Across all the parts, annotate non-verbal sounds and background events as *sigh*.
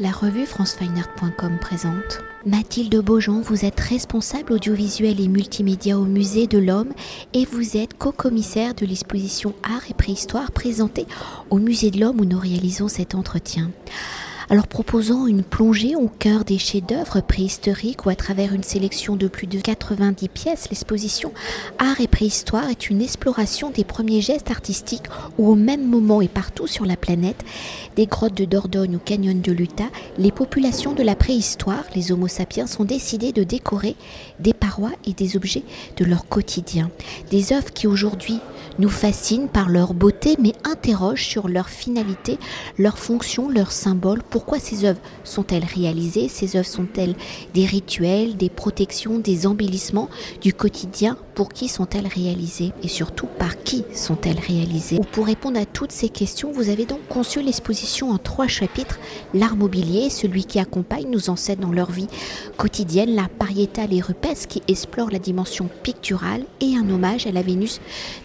La revue francefineart.com présente. Mathilde Beaujean, vous êtes responsable audiovisuel et multimédia au Musée de l'Homme et vous êtes co-commissaire de l'exposition Art et Préhistoire présentée au Musée de l'Homme où nous réalisons cet entretien. Alors proposant une plongée au cœur des chefs-d'œuvre préhistoriques ou à travers une sélection de plus de 90 pièces, l'exposition Art et Préhistoire est une exploration des premiers gestes artistiques où au même moment et partout sur la planète, des grottes de Dordogne ou canyon de l'Utah, les populations de la préhistoire, les Homo sapiens, ont décidé de décorer des parois et des objets de leur quotidien. Des œuvres qui aujourd'hui nous fascinent par leur beauté mais interrogent sur leur finalité, leur fonction, leur symbole pourquoi ces œuvres sont-elles réalisées? Ces œuvres sont-elles des rituels, des protections, des embellissements du quotidien? Pour qui sont-elles réalisées? Et surtout, par qui sont-elles réalisées? Pour répondre à toutes ces questions, vous avez donc conçu l'exposition en trois chapitres. L'art mobilier, celui qui accompagne nos ancêtres dans leur vie quotidienne, l'art pariétal et rupestre qui explore la dimension picturale. Et un hommage à la Vénus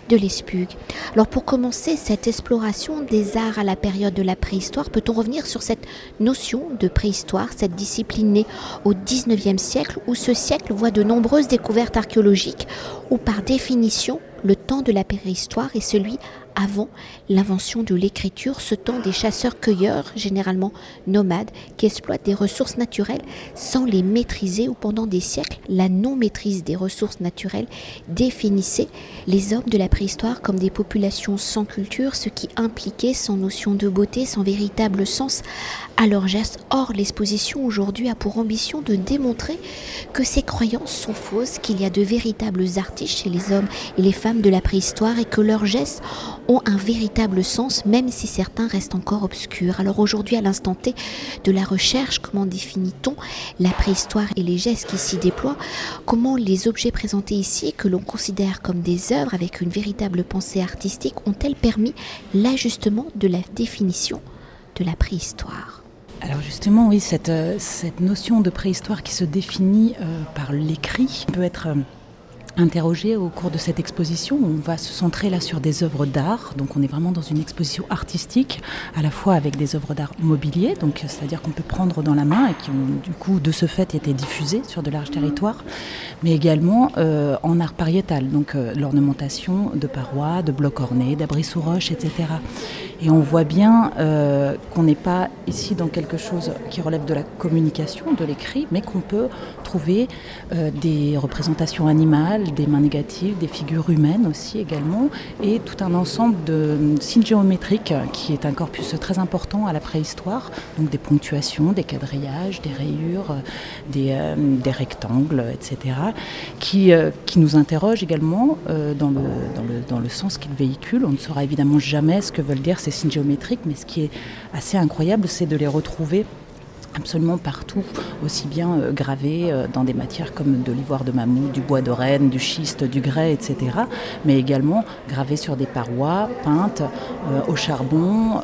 de l'Espug. Alors pour commencer cette exploration des arts à la période de la préhistoire, peut-on revenir sur cette notion de préhistoire, cette discipline née au XIXe siècle, où ce siècle voit de nombreuses découvertes archéologiques, où par définition, le temps de la préhistoire est celui avant l'invention de l'écriture, ce temps des chasseurs-cueilleurs, généralement nomades, qui exploitent des ressources naturelles sans les maîtriser ou pendant des siècles, la non-maîtrise des ressources naturelles définissait les hommes de la préhistoire comme des populations sans culture, ce qui impliquait sans notion de beauté, sans véritable sens à leurs gestes. Or, l'exposition aujourd'hui a pour ambition de démontrer que ces croyances sont fausses, qu'il y a de véritables artistes chez les hommes et les femmes de la préhistoire et que leurs gestes ont un véritable sens, même si certains restent encore obscurs. Alors aujourd'hui, à l'instant T de la recherche, comment définit-on la préhistoire et les gestes qui s'y déploient? Comment les objets présentés ici, que l'on considère comme des œuvres avec une véritable pensée artistique, ont-elles permis l'ajustement de la définition de la préhistoire? Alors justement, oui, cette, euh, notion de préhistoire qui se définit euh, par l'écrit peut être... Interrogé au cours de cette exposition. On va se centrer là sur des œuvres d'art. Donc on est vraiment dans une exposition artistique, à la fois avec des œuvres d'art mobilier, donc c'est-à-dire qu'on peut prendre dans la main et qui ont du coup de ce fait été diffusées sur de larges territoires, mais également euh, en art pariétal, donc euh, l'ornementation de parois, de blocs ornés, d'abris sous roches, etc. Et on voit bien euh, qu'on n'est pas ici dans quelque chose qui relève de la communication, de l'écrit, mais qu'on peut trouver des représentations animales des mains négatives, des figures humaines aussi également, et tout un ensemble de signes géométriques qui est un corpus très important à la préhistoire, donc des ponctuations, des quadrillages, des rayures, des, euh, rectangles, etc., qui, euh, qui nous interrogent également euh, dans, le, dans, le, dans le sens qu'ils véhiculent. On ne saura évidemment jamais ce que veulent dire ces signes géométriques, mais ce qui est assez incroyable, c'est de les retrouver absolument partout, aussi bien euh, gravé euh, dans des matières comme de l'ivoire de mammouth, du bois de renne, du schiste, du grès, etc., mais également gravé sur des parois peintes euh, au charbon,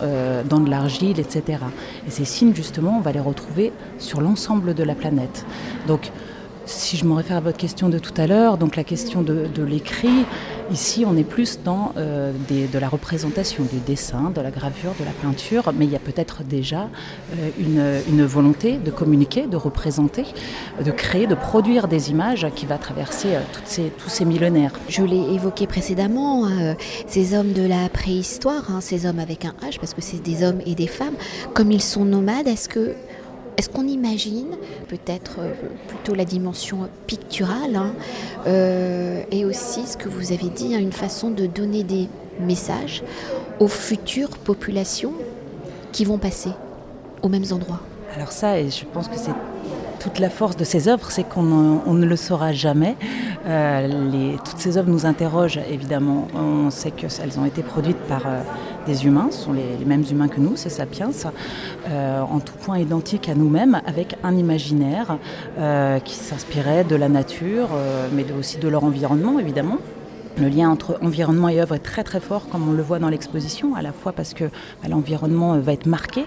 dans de l'argile, etc. Et ces signes, justement, on va les retrouver sur l'ensemble de la planète. Donc, si je me réfère à votre question de tout à l'heure, donc la question de, l'écrit, ici on est plus dans euh, de la représentation, du dessin, de la gravure, de la peinture, mais il y a peut-être déjà euh, une, volonté de communiquer, de représenter, de créer, de produire des images qui va traverser euh, toutes ces, tous ces millénaires. Je l'ai évoqué précédemment, ces hommes de la préhistoire, hein, ces hommes avec un H, parce que c'est des hommes et des femmes, comme ils sont nomades, est-ce que est-ce qu'on imagine peut-être euh, plutôt la dimension picturale hein, euh, et aussi ce que vous avez dit, hein, une façon de donner des messages aux futures populations qui vont passer aux mêmes endroits? Alors ça, je pense que c'est toute la force de ces œuvres, c'est qu'on ne le saura jamais. Euh, toutes ces œuvres nous interrogent, évidemment. On sait qu'elles ont été produites par humains, sont les, mêmes humains que nous, ces sapiens, euh, en tout point identiques à nous-mêmes, avec un imaginaire qui s'inspirait de la nature, mais aussi de leur environnement, évidemment Le lien entre environnement et œuvre est très très fort, comme on le voit dans l'exposition, à la fois parce que bah, l'environnement va être marqué.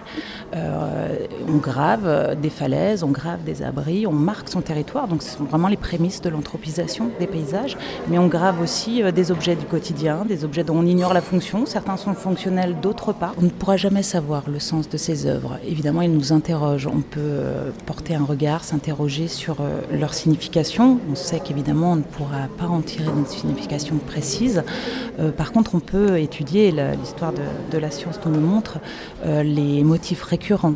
Euh, on grave euh, des falaises, on grave des abris, on marque son territoire, donc ce sont vraiment les prémices de l'anthropisation des paysages. Mais on grave aussi euh, des objets du quotidien, des objets dont on ignore la fonction. Certains sont fonctionnels, d'autres pas. On ne pourra jamais savoir le sens de ces œuvres. Évidemment, ils nous interrogent. On peut porter un regard, s'interroger sur leur signification. On sait qu'évidemment, on ne pourra pas en tirer une signification précise. Euh, par contre, on peut étudier, l'histoire de, la science nous le montre, euh, les motifs récurrents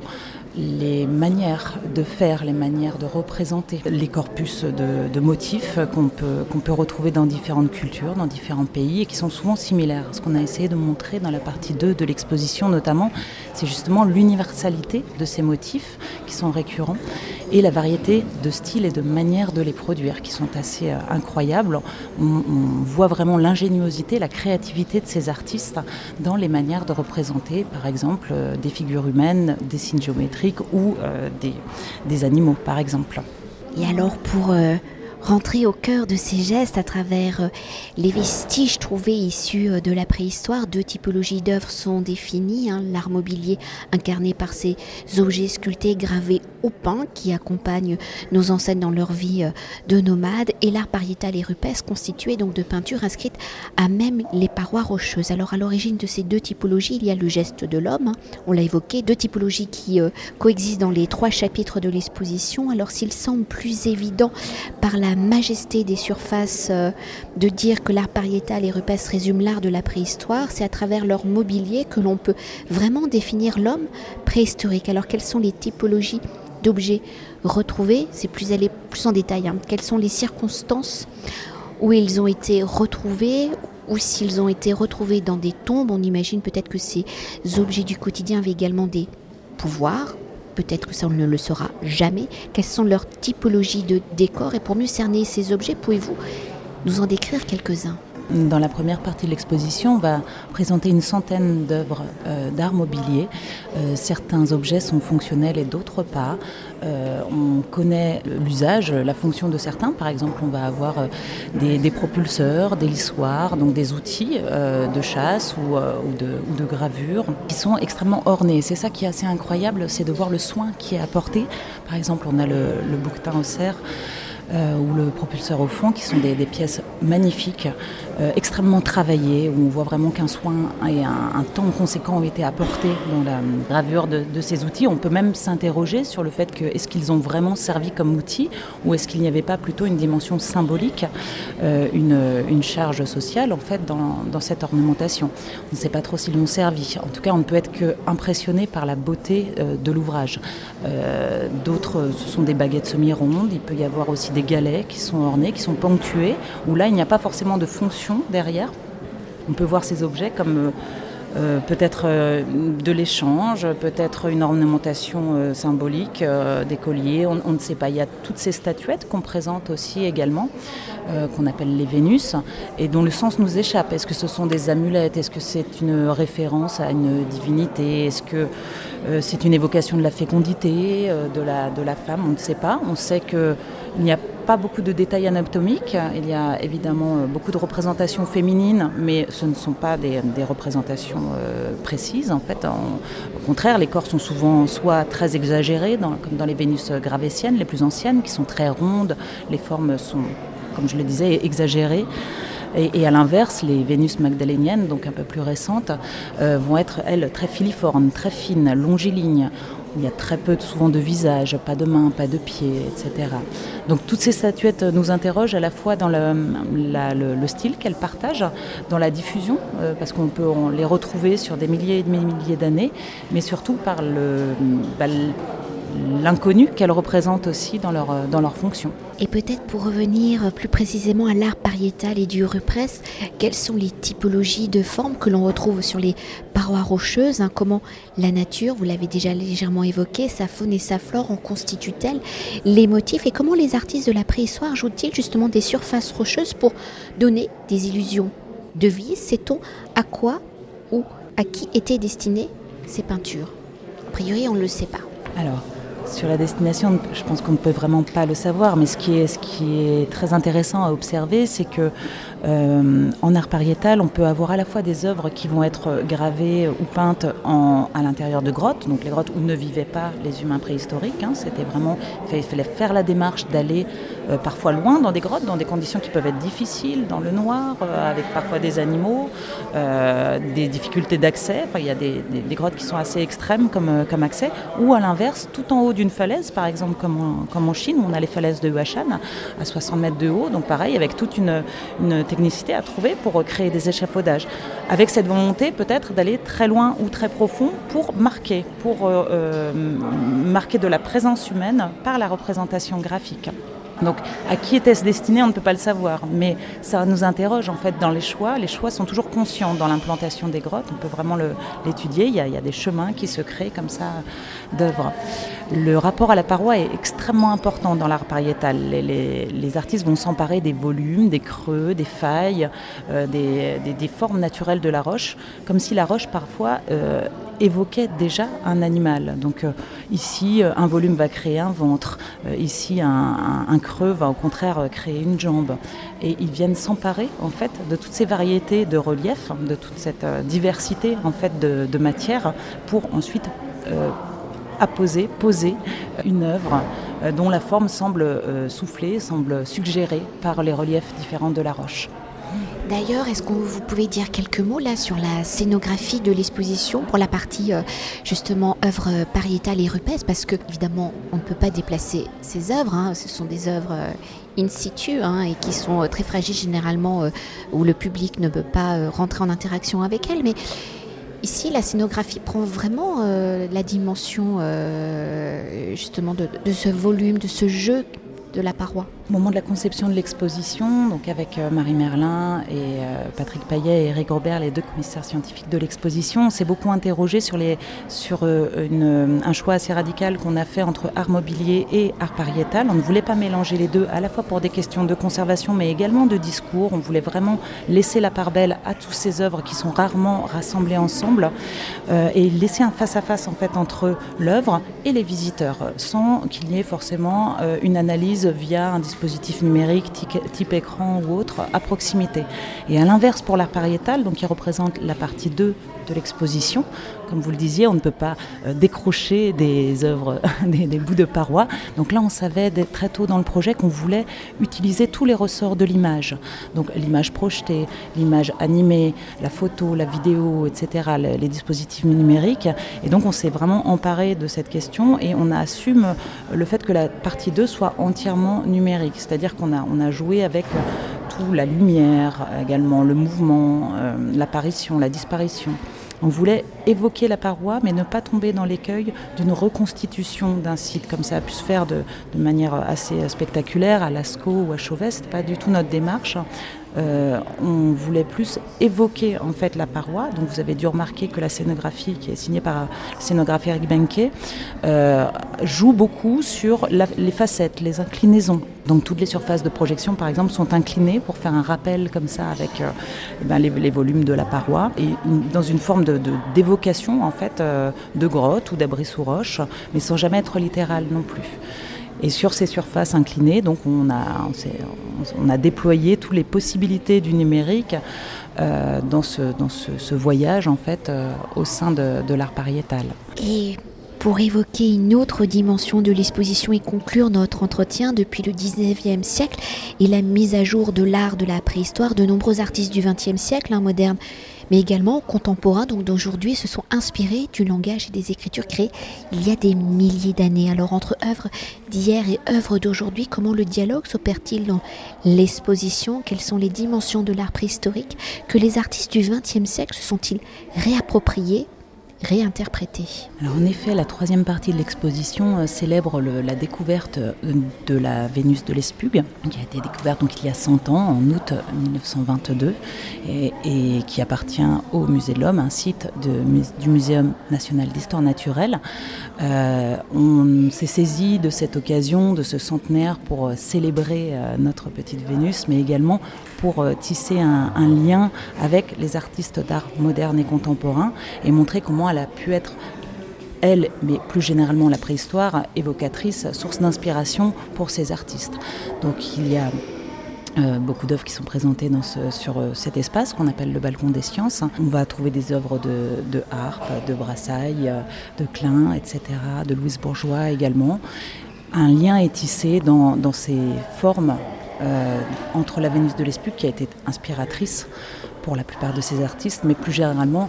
les manières de faire, les manières de représenter les corpus de, motifs qu'on peut, peut retrouver dans différentes cultures, dans différents pays et qui sont souvent similaires. Ce qu'on a essayé de montrer dans la partie 2 de l'exposition notamment, c'est justement l'universalité de ces motifs qui sont récurrents et la variété de styles et de manières de les produire qui sont assez euh, incroyables. On, on voit vraiment l'ingéniosité, la créativité de ces artistes dans les manières de représenter par exemple euh, des figures humaines, des signes géométriques ou euh, des, animaux, par exemple. Et alors, pour euh, rentrer au cœur de ces gestes à travers euh, les vestiges trouvés issus euh, de la préhistoire. Deux typologies d'œuvres sont définies. Hein. L'art mobilier incarné par ces objets sculptés gravés au pain qui accompagnent nos ancêtres dans leur vie euh, de nomades et l'art pariétal et rupestre constitué donc de peintures inscrites à même les parois rocheuses. Alors à l'origine de ces deux typologies, il y a le geste de l'homme, hein. on l'a évoqué, deux typologies qui coexistent dans les trois chapitres de l'exposition. Alors s'il semble plus évident par la majesté des surfaces euh, de dire que l'art pariétal et rupestre résument l'art de la préhistoire, c'est à travers leur mobilier que l'on peut vraiment définir l'homme préhistorique. Alors quelles sont les typologies d'objets retrouvés? C'est plus aller plus en détail. Hein. Quelles sont les circonstances où ils ont été retrouvés ou s'ils ont été retrouvés dans des tombes, on imagine peut-être que ces objets du quotidien avaient également des pouvoirs, peut-être que ça on ne le saura jamais, quelles sont leurs typologies de décors? Et pour mieux cerner ces objets, pouvez-vous nous en décrire quelques-uns? Dans la première partie de l'exposition, on va présenter une centaine d'œuvres euh, d'art mobilier. Euh, certains objets sont fonctionnels et d'autres pas. Euh, on connaît l'usage, la fonction de certains. Par exemple, on va avoir des, propulseurs, des lissoirs, donc des outils de chasse ou, de, gravure qui sont extrêmement ornés. C'est ça qui est assez incroyable, c'est de voir le soin qui est apporté. Par exemple, on a le, le bouquetin au cerf. Euh, ou le propulseur au fond, qui sont des, pièces magnifiques, euh, extrêmement travaillées, où on voit vraiment qu'un soin et un, temps conséquent ont été apportés dans la gravure de, ces outils. On peut même s'interroger sur le fait que est-ce qu'ils ont vraiment servi comme outil ou est-ce qu'il n'y avait pas plutôt une dimension symbolique, euh, une, charge sociale en fait dans, cette ornementation. On ne sait pas trop s'ils l'ont servi. En tout cas, on ne peut être qu'impressionné par la beauté de l'ouvrage. D'autres, ce sont des baguettes semi-rondes. Il peut y avoir aussi des galets qui sont ornés, qui sont ponctués, où là il n'y a pas forcément de fonction derrière. On peut voir ces objets comme euh, euh, peut-être euh, de l'échange, peut-être une ornementation symbolique, des colliers, on, ne sait pas. Il y a toutes ces statuettes qu'on présente aussi également, qu'on appelle les Vénus, et dont le sens nous échappe. Est-ce que ce sont des amulettes? Est-ce que c'est une référence à une divinité? Est-ce que c'est une évocation de la fécondité, de, la, de la femme? On ne sait pas. On sait qu'il n'y a pas beaucoup de détails anatomiques. Il y a évidemment euh, beaucoup de représentations féminines, mais ce ne sont pas des, représentations euh, précises. En fait, au contraire, les corps sont souvent soit très exagérés, comme dans les Vénus gravétiennes, les plus anciennes, qui sont très rondes. Les formes sont, comme je le disais, exagérées. Et, à l'inverse, les Vénus magdaléniennes, donc un peu plus récentes, euh, vont être, elles, très filiformes, très fines, longilignes. Il y a très peu souvent de visage, pas de mains, pas de pieds, etc. Donc toutes ces statuettes nous interrogent à la fois dans le, style qu'elles partagent, dans la diffusion, euh, parce qu'on peut les retrouver sur des milliers et des milliers d'années, mais surtout par le, bah, l'inconnu qu'elles représentent aussi dans leur, dans leur fonction. Et peut-être pour revenir plus précisément à l'art pariétal et du represse, quelles sont les typologies de formes que l'on retrouve sur les parois rocheuses hein, Comment la nature, vous l'avez déjà légèrement évoqué, sa faune et sa flore en constituent-elles les motifs Et comment les artistes de la préhistoire jouent-ils justement des surfaces rocheuses pour donner des illusions de vie? Sait-on à quoi ou à qui étaient destinées ces peintures? A priori, on ne le sait pas. Alors, sur la destination, je pense qu'on ne peut vraiment pas le savoir, mais ce qui est, très intéressant à observer, c'est que euh, en art pariétal, on peut avoir à la fois des œuvres qui vont être gravées ou peintes à l'intérieur de grottes, donc les grottes où ne vivaient pas les humains préhistoriques. Hein, C'était vraiment, il fallait faire la démarche d'aller euh, parfois loin dans des grottes, dans des conditions qui peuvent être difficiles, dans le noir, euh, avec parfois des animaux, des difficultés d'accès. Il y a des, grottes qui sont assez extrêmes comme, comme accès, ou à l'inverse, tout en haut d'une falaise, par exemple comme en, comme en Chine, où on a les falaises de Huashan à 60 mètres de haut, donc pareil, avec toute une, une à trouver pour créer des échafaudages. Avec cette volonté peut-être d'aller très loin ou très profond pour marquer, pour euh, euh, marquer de la présence humaine par la représentation graphique. Donc à qui était-ce destiné, on ne peut pas le savoir, mais ça nous interroge en fait dans les choix. Les choix sont toujours conscients dans l'implantation des grottes, on peut vraiment l'étudier, il, y a des chemins qui se créent comme ça d'œuvres. Le rapport à la paroi est extrêmement important dans l'art pariétal. Les, artistes vont s'emparer des volumes, des creux, des failles, euh, des, formes naturelles de la roche, comme si la roche parfois euh, évoquait déjà un animal. Donc euh, ici, un volume va créer un ventre, euh, ici, un, creux va au contraire créer une jambe. Et ils viennent s'emparer en fait de toutes ces variétés de relief, de toute cette euh, diversité en fait de, de matière, pour ensuite euh, apposer, poser une œuvre dont la forme semble souffler, semble suggérée par les reliefs différents de la roche. D'ailleurs, est-ce que vous pouvez dire quelques mots là sur la scénographie de l'exposition pour la partie euh, justement œuvres pariétales et rupestres Parce que évidemment, on ne peut pas déplacer ces œuvres. Hein, ce sont des œuvres euh, in situ hein, et qui sont euh, très fragiles généralement, où le public ne peut pas rentrer en interaction avec elles. Mais ici, la scénographie prend vraiment la dimension justement de ce volume, de ce jeu la paroi. Au moment de la conception de l'exposition, donc avec euh, Marie Merlin et euh, Patrick Payet et Eric Robert, les deux commissaires scientifiques de l'exposition, on s'est beaucoup interrogé sur, euh, un choix assez radical qu'on a fait entre art mobilier et art pariétal. On ne voulait pas mélanger les deux, à la fois pour des questions de conservation, mais également de discours. On voulait vraiment laisser la part belle à toutes ces œuvres qui sont rarement rassemblées ensemble et laisser un face-à-face -face, en fait entre l'œuvre et les visiteurs, sans qu'il y ait forcément une analyse via un dispositif numérique type, écran ou autre à proximité. Et à l'inverse pour l'art pariétal, donc qui représente la partie 2 de l'exposition, comme vous le disiez, on ne peut pas euh, décrocher des œuvres, *laughs* des, bouts de parois. Donc là, on savait très tôt dans le projet qu'on voulait utiliser tous les ressorts de l'image. Donc l'image projetée, l'image animée, la photo, la vidéo, etc., les, dispositifs numériques. Et donc on s'est vraiment emparé de cette question et on assume le fait que la partie 2 soit numérique. C'est-à-dire qu'on a, on a joué avec tout, la lumière également, le mouvement, euh, l'apparition, la disparition. On voulait évoquer la paroi, mais ne pas tomber dans l'écueil d'une reconstitution d'un site, comme ça a pu se faire de, de manière assez spectaculaire à Lascaux ou à Chauvet. Ce pas du tout notre démarche. Euh, on voulait plus évoquer en fait la paroi. Donc vous avez dû remarquer que la scénographie qui est signée par le scénographe Eric Benke euh, joue beaucoup sur la, les facettes, les inclinaisons. Donc toutes les surfaces de projection par exemple sont inclinées pour faire un rappel comme ça avec euh, eh ben, les, volumes de la paroi et dans une forme de, de, d'évocation en fait de grotte ou d'abri sous roche, mais sans jamais être littéral non plus. Et sur ces surfaces inclinées, donc on a, on, a déployé toutes les possibilités du numérique euh, dans, ce, dans ce, voyage en fait euh, au sein de, de l'art pariétal. Pour évoquer une autre dimension de l'exposition et conclure notre entretien depuis le 19e siècle et la mise à jour de l'art de la préhistoire, de nombreux artistes du 20e siècle, hein, modernes, mais également contemporains, donc d'aujourd'hui, se sont inspirés du langage et des écritures créées il y a des milliers d'années. Alors entre œuvres d'hier et œuvres d'aujourd'hui, comment le dialogue s'opère-t-il dans l'exposition? Quelles sont les dimensions de l'art préhistorique que les artistes du XXe siècle se sont-ils réappropriés réinterprété. Alors en effet, la troisième partie de l'exposition euh, célèbre la découverte de la Vénus de l'Espugue, qui a été découverte donc il y a 100 ans, en août 1922, et, qui appartient au Musée de l'Homme, un site du Muséum national d'histoire naturelle. Euh, on s'est saisi de cette occasion, de ce centenaire, pour célébrer euh, notre petite Vénus, mais également pour euh, tisser un lien avec les artistes d'art moderne et contemporain et montrer comment elle a pu être elle, mais plus généralement la préhistoire, évocatrice, source d'inspiration pour ces artistes. Donc il y a euh, beaucoup d'œuvres qui sont présentées sur euh, cet espace qu'on appelle le balcon des sciences. On va trouver des œuvres de, harpe, de brassailles, de Klein, etc., de Louise Bourgeois également. Un lien est tissé dans, ces formes euh, entre la Vénus de l'Espuc, qui a été inspiratrice pour la plupart de ces artistes, mais plus généralement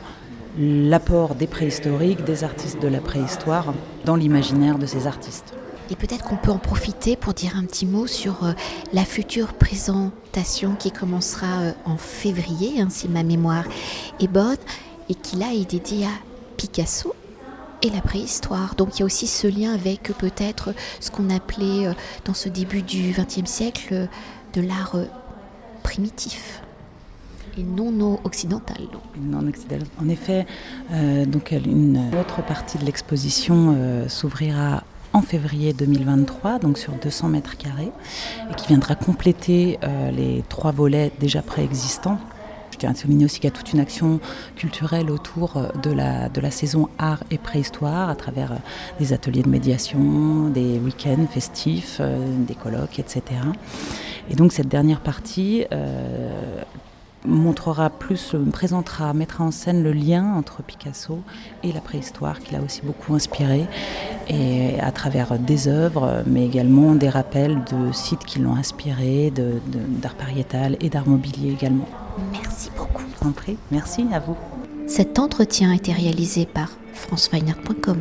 l'apport des préhistoriques, des artistes de la préhistoire dans l'imaginaire de ces artistes. Et peut-être qu'on peut en profiter pour dire un petit mot sur euh, la future présentation qui commencera euh, en février, hein, si ma mémoire est bonne, et qui là est dédiée à Picasso et la préhistoire. Donc il y a aussi ce lien avec peut-être ce qu'on appelait euh, dans ce début du XXe siècle de l'art primitif et non occidental. Non occidental. En effet, donc une autre partie de l'exposition s'ouvrira en février 2023, donc sur 200 mètres carrés, et qui viendra compléter euh, les trois volets déjà préexistants. Je tiens à souligner aussi qu'il y a toute une action culturelle autour euh, de la, de la saison art et préhistoire, à travers euh, des ateliers de médiation, des week-ends festifs, des colloques, etc. Et donc cette dernière partie montrera plus, présentera, mettra en scène le lien entre Picasso et la préhistoire qui l'a aussi beaucoup inspiré, et à travers des œuvres, mais également des rappels de sites qui l'ont inspiré, d'art pariétal et d'art mobilier également. Merci beaucoup. merci à vous. Cet entretien a été réalisé par franceweiner.com.